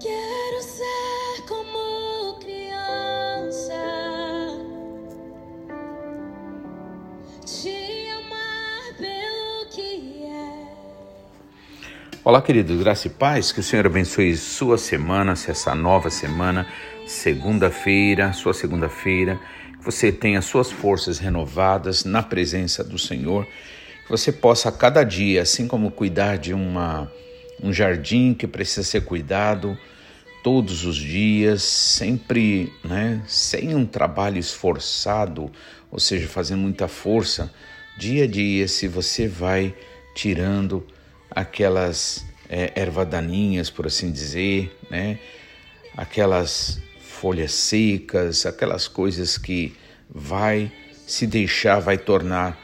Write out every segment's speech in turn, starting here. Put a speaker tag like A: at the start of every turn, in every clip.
A: Quero ser como criança, te amar pelo que é.
B: Olá, queridos, graça e paz, que o Senhor abençoe sua semana, se essa nova semana, segunda-feira, sua segunda-feira, que você tenha suas forças renovadas na presença do Senhor, que você possa a cada dia, assim como cuidar de uma, um jardim que precisa ser cuidado todos os dias, sempre, né, sem um trabalho esforçado, ou seja, fazendo muita força, dia a dia, se você vai tirando aquelas é, erva daninhas, por assim dizer, né? aquelas folhas secas, aquelas coisas que vai se deixar, vai tornar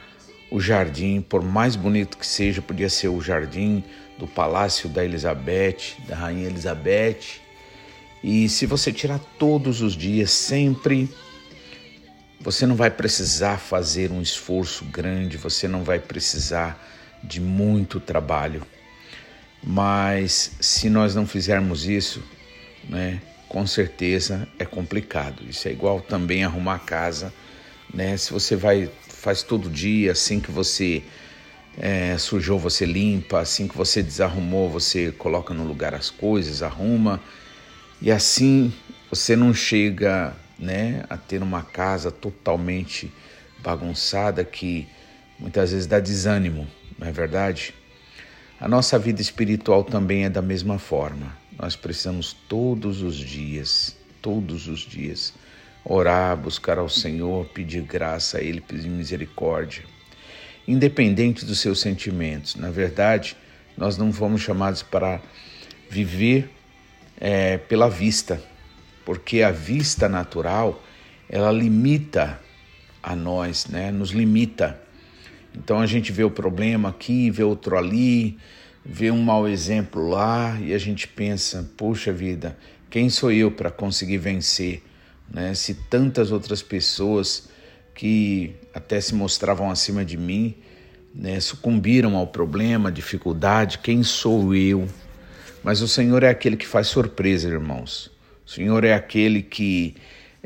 B: o jardim, por mais bonito que seja, podia ser o jardim do palácio da Elizabeth, da rainha Elizabeth. E se você tirar todos os dias, sempre, você não vai precisar fazer um esforço grande, você não vai precisar de muito trabalho. Mas se nós não fizermos isso, né, com certeza é complicado. Isso é igual também arrumar a casa, né? Se você vai faz todo dia, assim que você é, sujou, você limpa, assim que você desarrumou, você coloca no lugar as coisas, arruma, e assim você não chega, né, a ter uma casa totalmente bagunçada que muitas vezes dá desânimo, não é verdade? A nossa vida espiritual também é da mesma forma. Nós precisamos todos os dias, todos os dias, orar, buscar ao Senhor, pedir graça a Ele, pedir misericórdia. Independente dos seus sentimentos. Na verdade, nós não fomos chamados para viver é, pela vista, porque a vista natural ela limita a nós, né? Nos limita. Então a gente vê o problema aqui, vê outro ali, vê um mau exemplo lá e a gente pensa: puxa vida, quem sou eu para conseguir vencer? Né? Se tantas outras pessoas que até se mostravam acima de mim né, sucumbiram ao problema, dificuldade, quem sou eu? Mas o Senhor é aquele que faz surpresa, irmãos. O Senhor é aquele que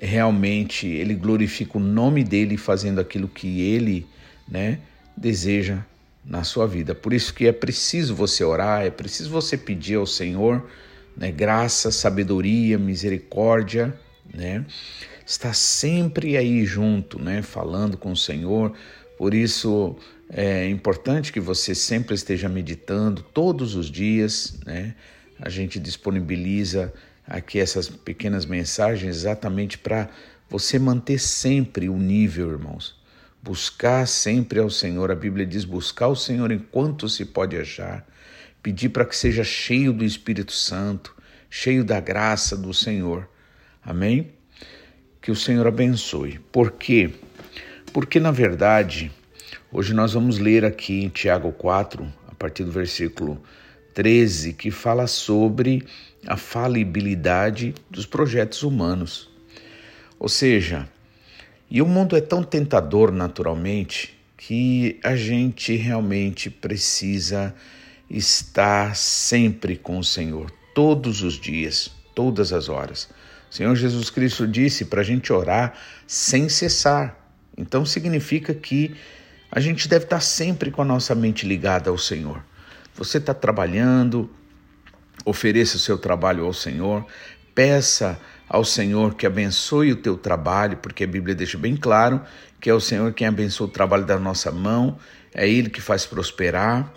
B: realmente ele glorifica o nome dele fazendo aquilo que ele, né, deseja na sua vida. Por isso que é preciso você orar, é preciso você pedir ao Senhor né, graça, sabedoria, misericórdia, né? Está sempre aí junto, né, falando com o Senhor. Por isso é importante que você sempre esteja meditando todos os dias, né? A gente disponibiliza aqui essas pequenas mensagens exatamente para você manter sempre o nível, irmãos buscar sempre ao Senhor. A Bíblia diz: buscar o Senhor enquanto se pode achar, pedir para que seja cheio do Espírito Santo, cheio da graça do Senhor. Amém? Que o Senhor abençoe. Por quê? Porque, na verdade, hoje nós vamos ler aqui em Tiago 4, a partir do versículo 13, que fala sobre a falibilidade dos projetos humanos. Ou seja, e o mundo é tão tentador naturalmente que a gente realmente precisa estar sempre com o Senhor, todos os dias, todas as horas. O Senhor Jesus Cristo disse para a gente orar sem cessar. Então significa que a gente deve estar sempre com a nossa mente ligada ao Senhor. Você está trabalhando, ofereça o seu trabalho ao Senhor, peça ao Senhor que abençoe o teu trabalho, porque a Bíblia deixa bem claro que é o Senhor quem abençoa o trabalho da nossa mão, é Ele que faz prosperar.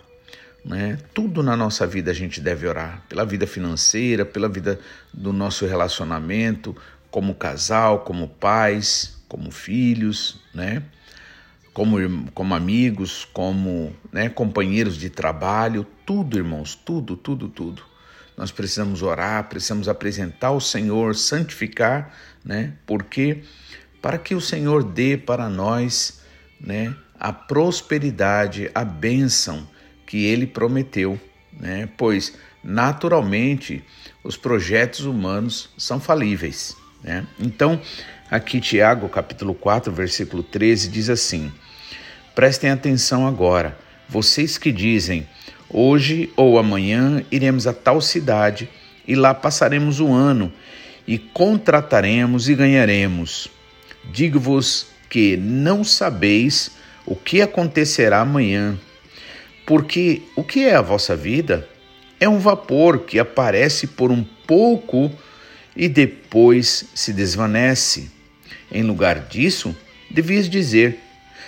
B: Né? Tudo na nossa vida a gente deve orar, pela vida financeira, pela vida do nosso relacionamento, como casal, como pais, como filhos, né? Como, como amigos, como né, companheiros de trabalho, tudo, irmãos, tudo, tudo, tudo. Nós precisamos orar, precisamos apresentar ao Senhor, santificar, né? Porque para que o Senhor dê para nós, né, a prosperidade, a bênção que ele prometeu, né? Pois naturalmente os projetos humanos são falíveis, né? Então, aqui Tiago, capítulo 4, versículo 13 diz assim: Prestem atenção agora, vocês que dizem: Hoje ou amanhã iremos a tal cidade e lá passaremos o ano e contrataremos e ganharemos. Digo-vos que não sabeis o que acontecerá amanhã, porque o que é a vossa vida? É um vapor que aparece por um pouco e depois se desvanece. Em lugar disso, devias dizer: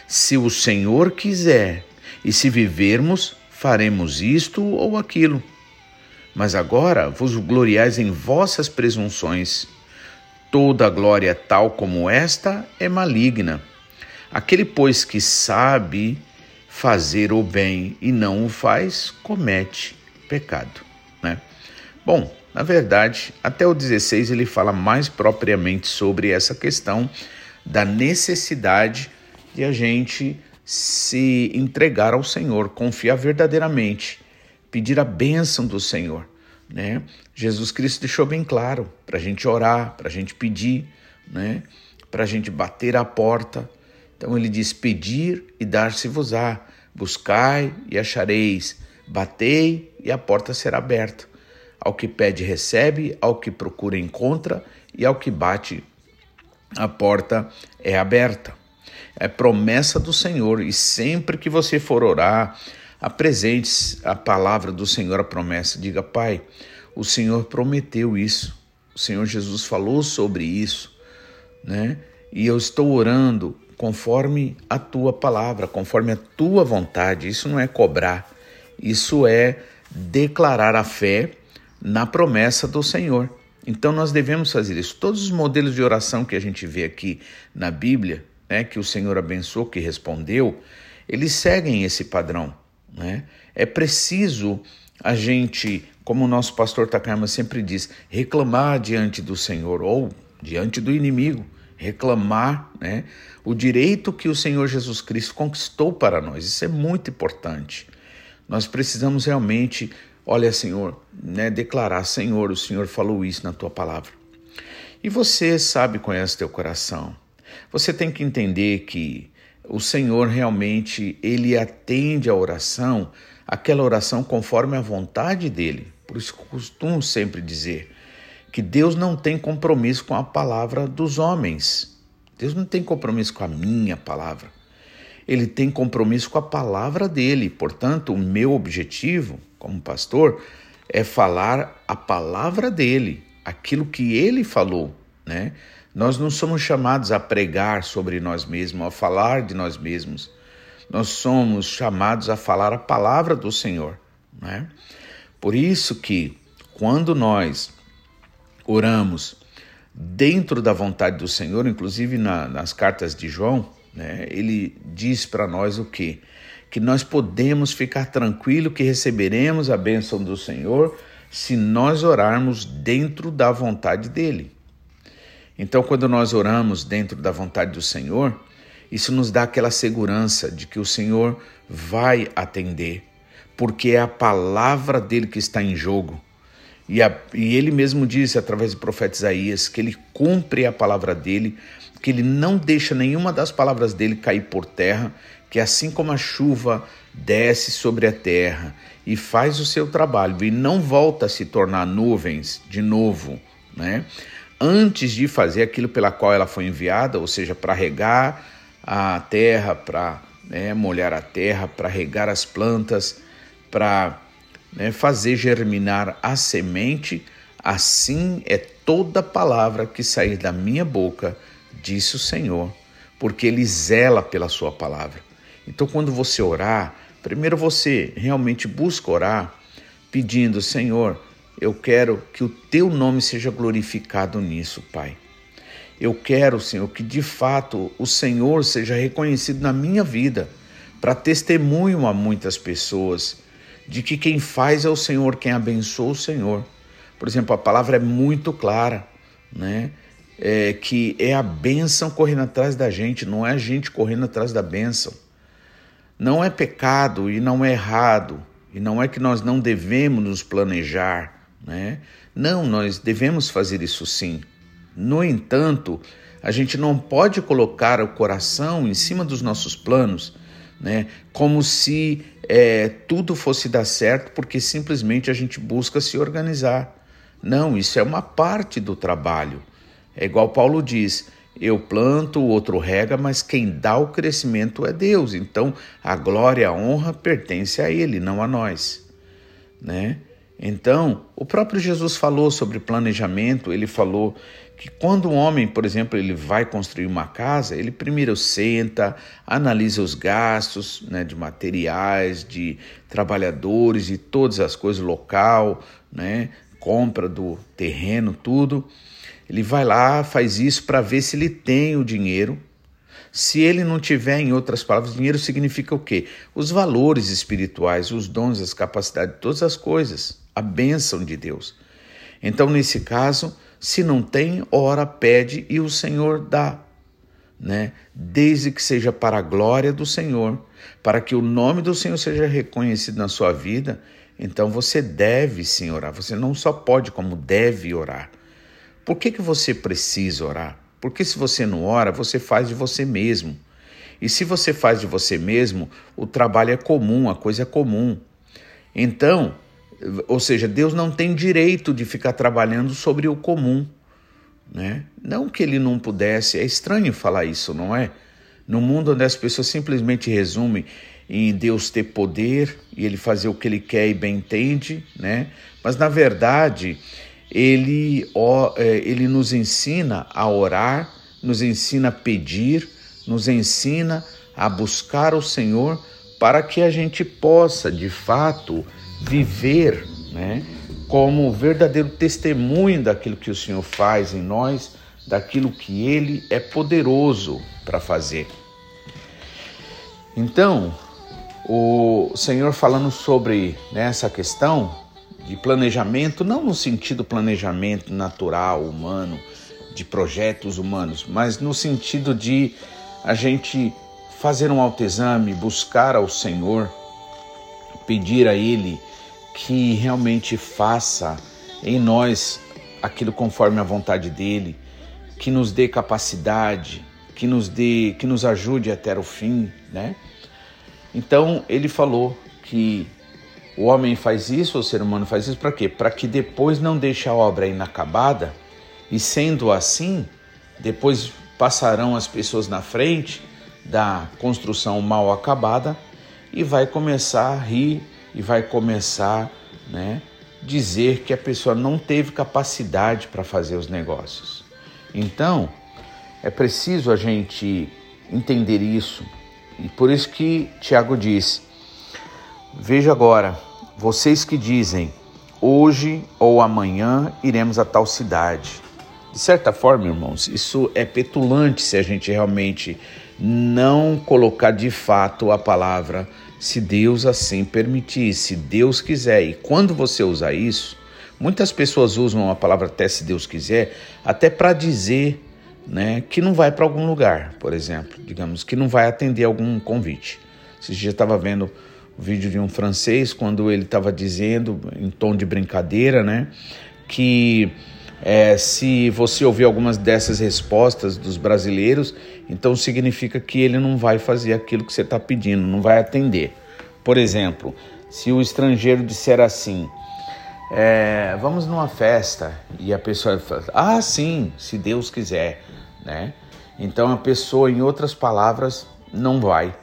B: se o Senhor quiser, e se vivermos, faremos isto ou aquilo. Mas agora vos gloriais em vossas presunções. Toda glória tal como esta é maligna. Aquele, pois, que sabe fazer o bem e não o faz, comete pecado. Né? Bom, na verdade, até o 16 ele fala mais propriamente sobre essa questão da necessidade de a gente se entregar ao Senhor, confiar verdadeiramente, pedir a bênção do Senhor. Né? Jesus Cristo deixou bem claro para a gente orar, para a gente pedir, né? para a gente bater a porta. Então ele diz: Pedir e dar-se-vos-á, buscai e achareis, batei e a porta será aberta. Ao que pede, recebe, ao que procura, encontra, e ao que bate, a porta é aberta é promessa do Senhor e sempre que você for orar, apresente a palavra do Senhor, a promessa. Diga, Pai, o Senhor prometeu isso, o Senhor Jesus falou sobre isso, né? E eu estou orando conforme a tua palavra, conforme a tua vontade. Isso não é cobrar, isso é declarar a fé na promessa do Senhor. Então nós devemos fazer isso. Todos os modelos de oração que a gente vê aqui na Bíblia, né, que o Senhor abençoou, que respondeu, eles seguem esse padrão. Né? É preciso a gente, como o nosso pastor Takayama sempre diz, reclamar diante do Senhor ou diante do inimigo, reclamar né, o direito que o Senhor Jesus Cristo conquistou para nós. Isso é muito importante. Nós precisamos realmente, olha, Senhor, né, declarar: Senhor, o Senhor falou isso na tua palavra. E você sabe, conhece teu coração. Você tem que entender que o Senhor realmente ele atende a oração, aquela oração conforme a vontade dele. Por isso costumo sempre dizer que Deus não tem compromisso com a palavra dos homens. Deus não tem compromisso com a minha palavra. Ele tem compromisso com a palavra dele. Portanto, o meu objetivo como pastor é falar a palavra dele, aquilo que ele falou, né? Nós não somos chamados a pregar sobre nós mesmos, a falar de nós mesmos. Nós somos chamados a falar a palavra do Senhor. Né? Por isso que, quando nós oramos dentro da vontade do Senhor, inclusive na, nas cartas de João, né, ele diz para nós o quê? Que nós podemos ficar tranquilo que receberemos a bênção do Senhor se nós orarmos dentro da vontade dele. Então, quando nós oramos dentro da vontade do Senhor, isso nos dá aquela segurança de que o Senhor vai atender, porque é a palavra dele que está em jogo. E, a, e ele mesmo disse através do profeta Isaías que ele cumpre a palavra dele, que ele não deixa nenhuma das palavras dele cair por terra, que assim como a chuva desce sobre a terra e faz o seu trabalho e não volta a se tornar nuvens de novo, né? Antes de fazer aquilo pela qual ela foi enviada, ou seja, para regar a terra, para né, molhar a terra, para regar as plantas, para né, fazer germinar a semente, assim é toda palavra que sair da minha boca, disse o Senhor, porque Ele zela pela Sua palavra. Então, quando você orar, primeiro você realmente busca orar pedindo, Senhor, eu quero que o teu nome seja glorificado nisso, Pai. Eu quero, Senhor, que de fato o Senhor seja reconhecido na minha vida, para testemunho a muitas pessoas de que quem faz é o Senhor, quem abençoa o Senhor. Por exemplo, a palavra é muito clara, né? É, que é a bênção correndo atrás da gente, não é a gente correndo atrás da bênção. Não é pecado e não é errado, e não é que nós não devemos nos planejar, né? Não, nós devemos fazer isso sim. No entanto, a gente não pode colocar o coração em cima dos nossos planos, né? como se é, tudo fosse dar certo porque simplesmente a gente busca se organizar. Não, isso é uma parte do trabalho. É igual Paulo diz: eu planto, o outro rega, mas quem dá o crescimento é Deus. Então a glória a honra pertence a Ele, não a nós. Né? Então, o próprio Jesus falou sobre planejamento, ele falou que quando um homem, por exemplo, ele vai construir uma casa, ele primeiro senta, analisa os gastos né, de materiais, de trabalhadores e todas as coisas, local, né, compra do terreno, tudo. Ele vai lá, faz isso para ver se ele tem o dinheiro. Se ele não tiver, em outras palavras, dinheiro significa o quê? Os valores espirituais, os dons, as capacidades, todas as coisas, a bênção de Deus. Então, nesse caso, se não tem, ora, pede e o Senhor dá. Né? Desde que seja para a glória do Senhor, para que o nome do Senhor seja reconhecido na sua vida, então você deve sim orar. Você não só pode, como deve orar. Por que, que você precisa orar? Porque se você não ora, você faz de você mesmo. E se você faz de você mesmo, o trabalho é comum, a coisa é comum. Então, ou seja, Deus não tem direito de ficar trabalhando sobre o comum. Né? Não que ele não pudesse, é estranho falar isso, não é? No mundo onde as pessoas simplesmente resumem em Deus ter poder e ele fazer o que ele quer e bem entende, né? Mas na verdade, ele, é, ele nos ensina a orar, nos ensina a pedir, nos ensina a buscar o Senhor para que a gente possa, de fato, viver né, como verdadeiro testemunho daquilo que o Senhor faz em nós, daquilo que Ele é poderoso para fazer. Então, o Senhor falando sobre né, essa questão de planejamento, não no sentido planejamento natural, humano, de projetos humanos, mas no sentido de a gente fazer um autoexame, buscar ao Senhor, pedir a Ele que realmente faça em nós aquilo conforme a vontade dele, que nos dê capacidade, que nos dê, que nos ajude até o fim, né? Então ele falou que o homem faz isso, o ser humano faz isso para quê? Para que depois não deixe a obra inacabada e sendo assim, depois passarão as pessoas na frente da construção mal acabada e vai começar a rir e vai começar, né, dizer que a pessoa não teve capacidade para fazer os negócios. Então, é preciso a gente entender isso. E por isso que Tiago diz: Veja agora, vocês que dizem, hoje ou amanhã iremos a tal cidade. De certa forma, irmãos, isso é petulante se a gente realmente não colocar de fato a palavra se Deus assim permitir, se Deus quiser. E quando você usar isso, muitas pessoas usam a palavra até se Deus quiser, até para dizer né, que não vai para algum lugar, por exemplo, digamos, que não vai atender algum convite. Esse dia estava vendo o vídeo de um francês quando ele estava dizendo, em tom de brincadeira, né, que é, se você ouvir algumas dessas respostas dos brasileiros, então significa que ele não vai fazer aquilo que você está pedindo, não vai atender. Por exemplo, se o estrangeiro disser assim, é, vamos numa festa e a pessoa fala, ah, sim, se Deus quiser, né? Então a pessoa, em outras palavras, não vai,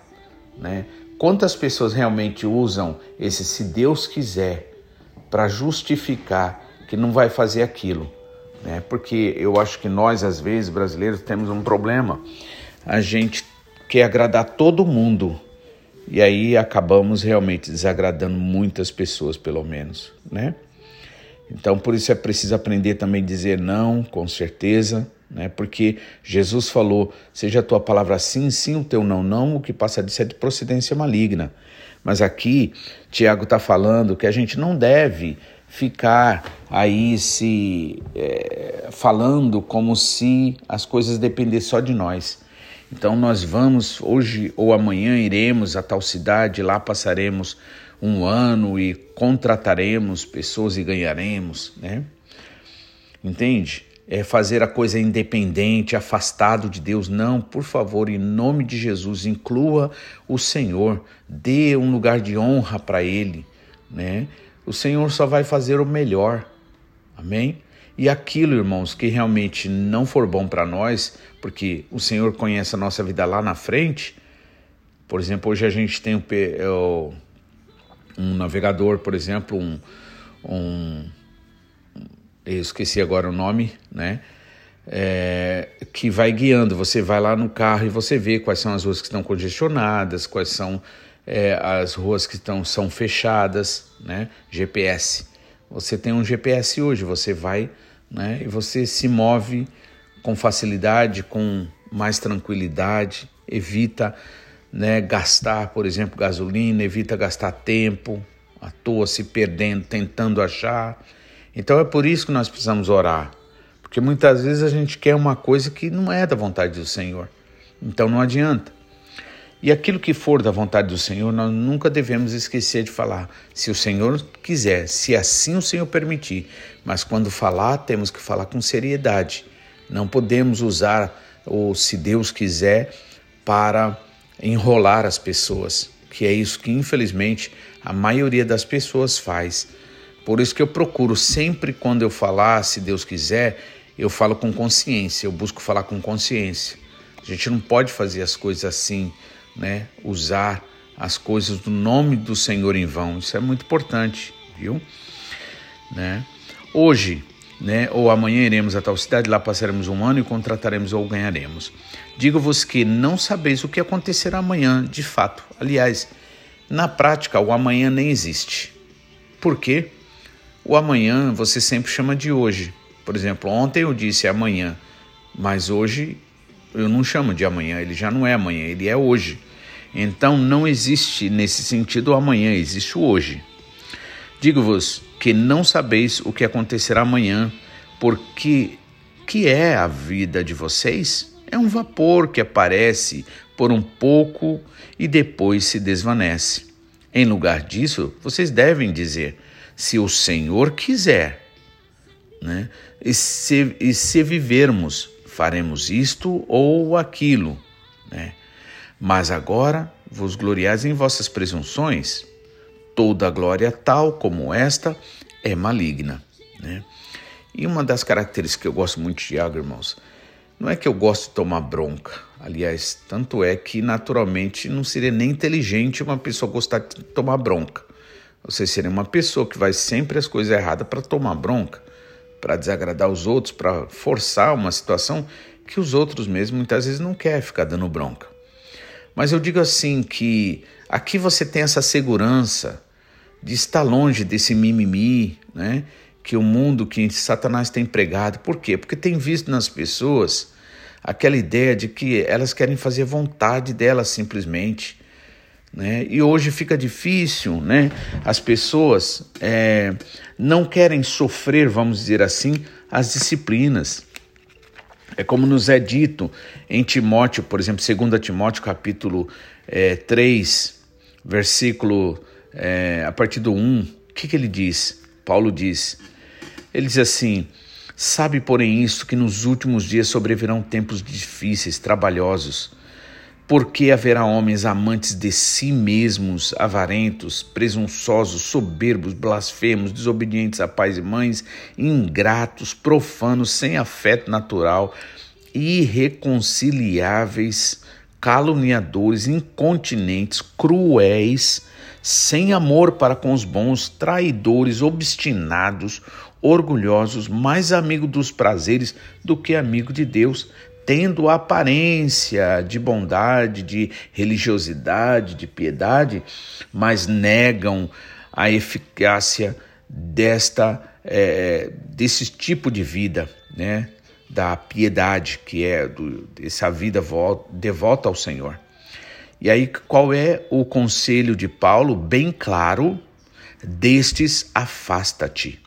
B: né? Quantas pessoas realmente usam esse se Deus quiser para justificar que não vai fazer aquilo? né? Porque eu acho que nós, às vezes, brasileiros, temos um problema. A gente quer agradar todo mundo e aí acabamos realmente desagradando muitas pessoas, pelo menos, né? Então, por isso é preciso aprender também a dizer não, com certeza, né? Porque Jesus falou: seja a tua palavra sim, sim, o teu não, não, o que passa disso é de procedência maligna. Mas aqui, Tiago está falando que a gente não deve ficar aí se é, falando como se as coisas dependessem só de nós. Então nós vamos hoje ou amanhã iremos a tal cidade, lá passaremos um ano e contrataremos pessoas e ganharemos, né? Entende? É fazer a coisa independente, afastado de Deus. Não, por favor, em nome de Jesus, inclua o Senhor, dê um lugar de honra para Ele, né? O Senhor só vai fazer o melhor. Amém? E aquilo, irmãos, que realmente não for bom para nós, porque o Senhor conhece a nossa vida lá na frente. Por exemplo, hoje a gente tem um, um navegador, por exemplo, um, um eu esqueci agora o nome, né? É, que vai guiando. Você vai lá no carro e você vê quais são as ruas que estão congestionadas, quais são é, as ruas que estão, são fechadas, né? GPS. Você tem um GPS hoje, você vai né? e você se move com facilidade, com mais tranquilidade, evita né, gastar, por exemplo, gasolina, evita gastar tempo à toa, se perdendo, tentando achar. Então é por isso que nós precisamos orar, porque muitas vezes a gente quer uma coisa que não é da vontade do Senhor, então não adianta. E aquilo que for da vontade do Senhor, nós nunca devemos esquecer de falar, se o Senhor quiser, se assim o Senhor permitir. Mas quando falar, temos que falar com seriedade. Não podemos usar o se Deus quiser para enrolar as pessoas, que é isso que infelizmente a maioria das pessoas faz. Por isso que eu procuro sempre quando eu falar, se Deus quiser, eu falo com consciência, eu busco falar com consciência. A gente não pode fazer as coisas assim né, usar as coisas do nome do Senhor em vão. Isso é muito importante, viu? Né? Hoje, né, ou amanhã iremos a tal cidade, lá passaremos um ano e contrataremos ou ganharemos. Digo-vos que não sabeis o que acontecerá amanhã, de fato. Aliás, na prática, o amanhã nem existe. Por quê? O amanhã você sempre chama de hoje. Por exemplo, ontem eu disse amanhã, mas hoje eu não chamo de amanhã, ele já não é amanhã, ele é hoje. Então não existe nesse sentido o amanhã, existe o hoje. Digo-vos que não sabeis o que acontecerá amanhã, porque que é a vida de vocês? É um vapor que aparece por um pouco e depois se desvanece. Em lugar disso, vocês devem dizer: se o Senhor quiser, né? e, se, e se vivermos, faremos isto ou aquilo, né? Mas agora vos gloriais em vossas presunções. Toda glória tal como esta é maligna, né? E uma das características que eu gosto muito de Iago, irmãos, não é que eu gosto de tomar bronca. Aliás, tanto é que naturalmente não seria nem inteligente uma pessoa gostar de tomar bronca. Você seria uma pessoa que vai sempre as coisas erradas para tomar bronca para desagradar os outros, para forçar uma situação que os outros mesmo muitas vezes não querem ficar dando bronca. Mas eu digo assim que aqui você tem essa segurança de estar longe desse mimimi, né? Que o mundo, que Satanás tem pregado. Por quê? Porque tem visto nas pessoas aquela ideia de que elas querem fazer vontade delas simplesmente. Né? E hoje fica difícil, né? As pessoas é, não querem sofrer, vamos dizer assim, as disciplinas. É como nos é dito em Timóteo, por exemplo, 2 Timóteo capítulo é, 3, versículo é, a partir do 1, o que, que ele diz? Paulo diz, ele diz assim, sabe porém isto, que nos últimos dias sobrevirão tempos difíceis, trabalhosos, porque haverá homens amantes de si mesmos, avarentos, presunçosos, soberbos, blasfemos, desobedientes a pais e mães, ingratos, profanos, sem afeto natural, irreconciliáveis, caluniadores, incontinentes, cruéis, sem amor para com os bons, traidores, obstinados, orgulhosos, mais amigo dos prazeres do que amigo de Deus, tendo aparência de bondade, de religiosidade, de piedade, mas negam a eficácia desta é, desse tipo de vida, né? Da piedade que é do, essa vida devota ao Senhor. E aí qual é o conselho de Paulo? Bem claro, destes afasta-te.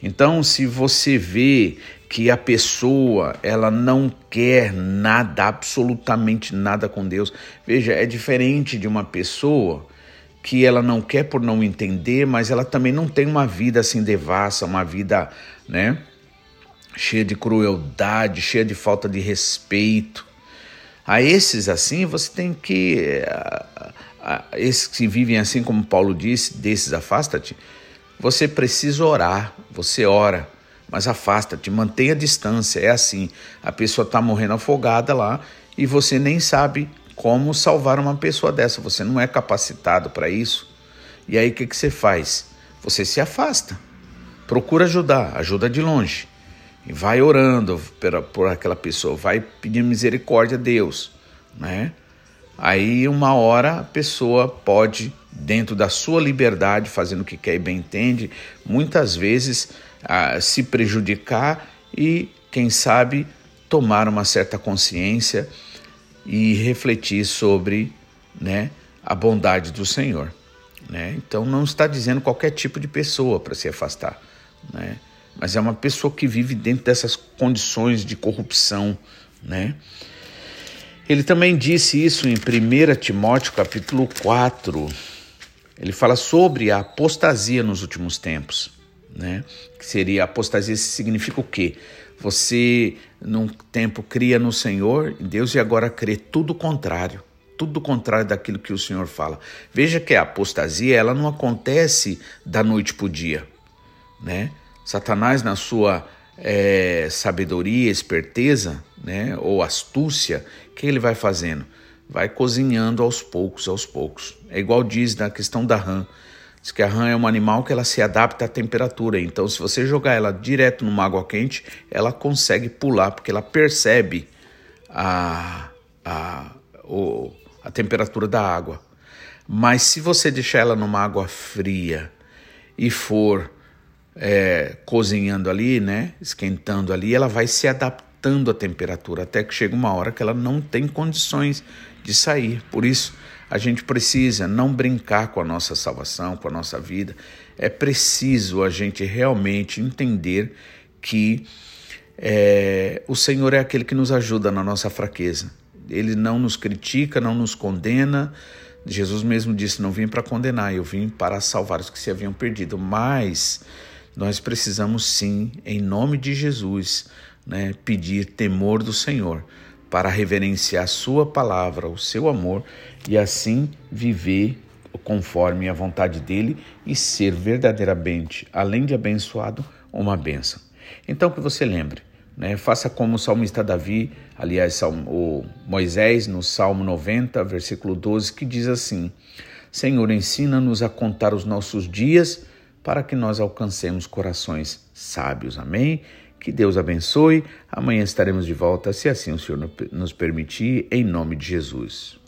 B: Então, se você vê que a pessoa ela não quer nada, absolutamente nada com Deus. Veja, é diferente de uma pessoa que ela não quer por não entender, mas ela também não tem uma vida assim devassa, uma vida, né, cheia de crueldade, cheia de falta de respeito. A esses assim, você tem que a, a, esses que vivem assim como Paulo disse, desses afasta-te. Você precisa orar, você ora, mas afasta-te, mantenha a distância. É assim, a pessoa está morrendo afogada lá e você nem sabe como salvar uma pessoa dessa, você não é capacitado para isso. E aí o que, que você faz? Você se afasta, procura ajudar, ajuda de longe. E vai orando por, aquela pessoa, vai pedindo misericórdia a Deus, né? Aí uma hora a pessoa pode, dentro da sua liberdade, fazendo o que quer e bem entende, muitas vezes ah, se prejudicar e, quem sabe, tomar uma certa consciência e refletir sobre né, a bondade do Senhor. Né? Então não está dizendo qualquer tipo de pessoa para se afastar. Né? mas é uma pessoa que vive dentro dessas condições de corrupção, né? Ele também disse isso em 1 Timóteo capítulo 4. Ele fala sobre a apostasia nos últimos tempos, né? Que seria apostasia significa o quê? Você num tempo cria no Senhor, em Deus e agora crê tudo o contrário tudo o contrário daquilo que o Senhor fala. Veja que a apostasia ela não acontece da noite para o dia, né? Satanás, na sua é, sabedoria, esperteza, né, ou astúcia, o que ele vai fazendo? Vai cozinhando aos poucos, aos poucos. É igual diz na questão da rã. Diz que a rã é um animal que ela se adapta à temperatura. Então, se você jogar ela direto numa água quente, ela consegue pular, porque ela percebe a, a, o, a temperatura da água. Mas se você deixar ela numa água fria e for é, cozinhando ali, né, esquentando ali, ela vai se adaptando à temperatura até que chega uma hora que ela não tem condições de sair. Por isso, a gente precisa não brincar com a nossa salvação, com a nossa vida. É preciso a gente realmente entender que é, o Senhor é aquele que nos ajuda na nossa fraqueza. Ele não nos critica, não nos condena. Jesus mesmo disse: Não vim para condenar, eu vim para salvar os que se haviam perdido. Mas nós precisamos sim, em nome de Jesus, né, pedir temor do Senhor para reverenciar Sua palavra, o seu amor e assim viver conforme a vontade dele e ser verdadeiramente, além de abençoado, uma bênção. Então que você lembre, né, faça como o salmista Davi, aliás, o Moisés, no Salmo 90, versículo 12, que diz assim: Senhor, ensina-nos a contar os nossos dias para que nós alcancemos corações sábios. Amém? Que Deus abençoe. Amanhã estaremos de volta, se assim o Senhor nos permitir, em nome de Jesus.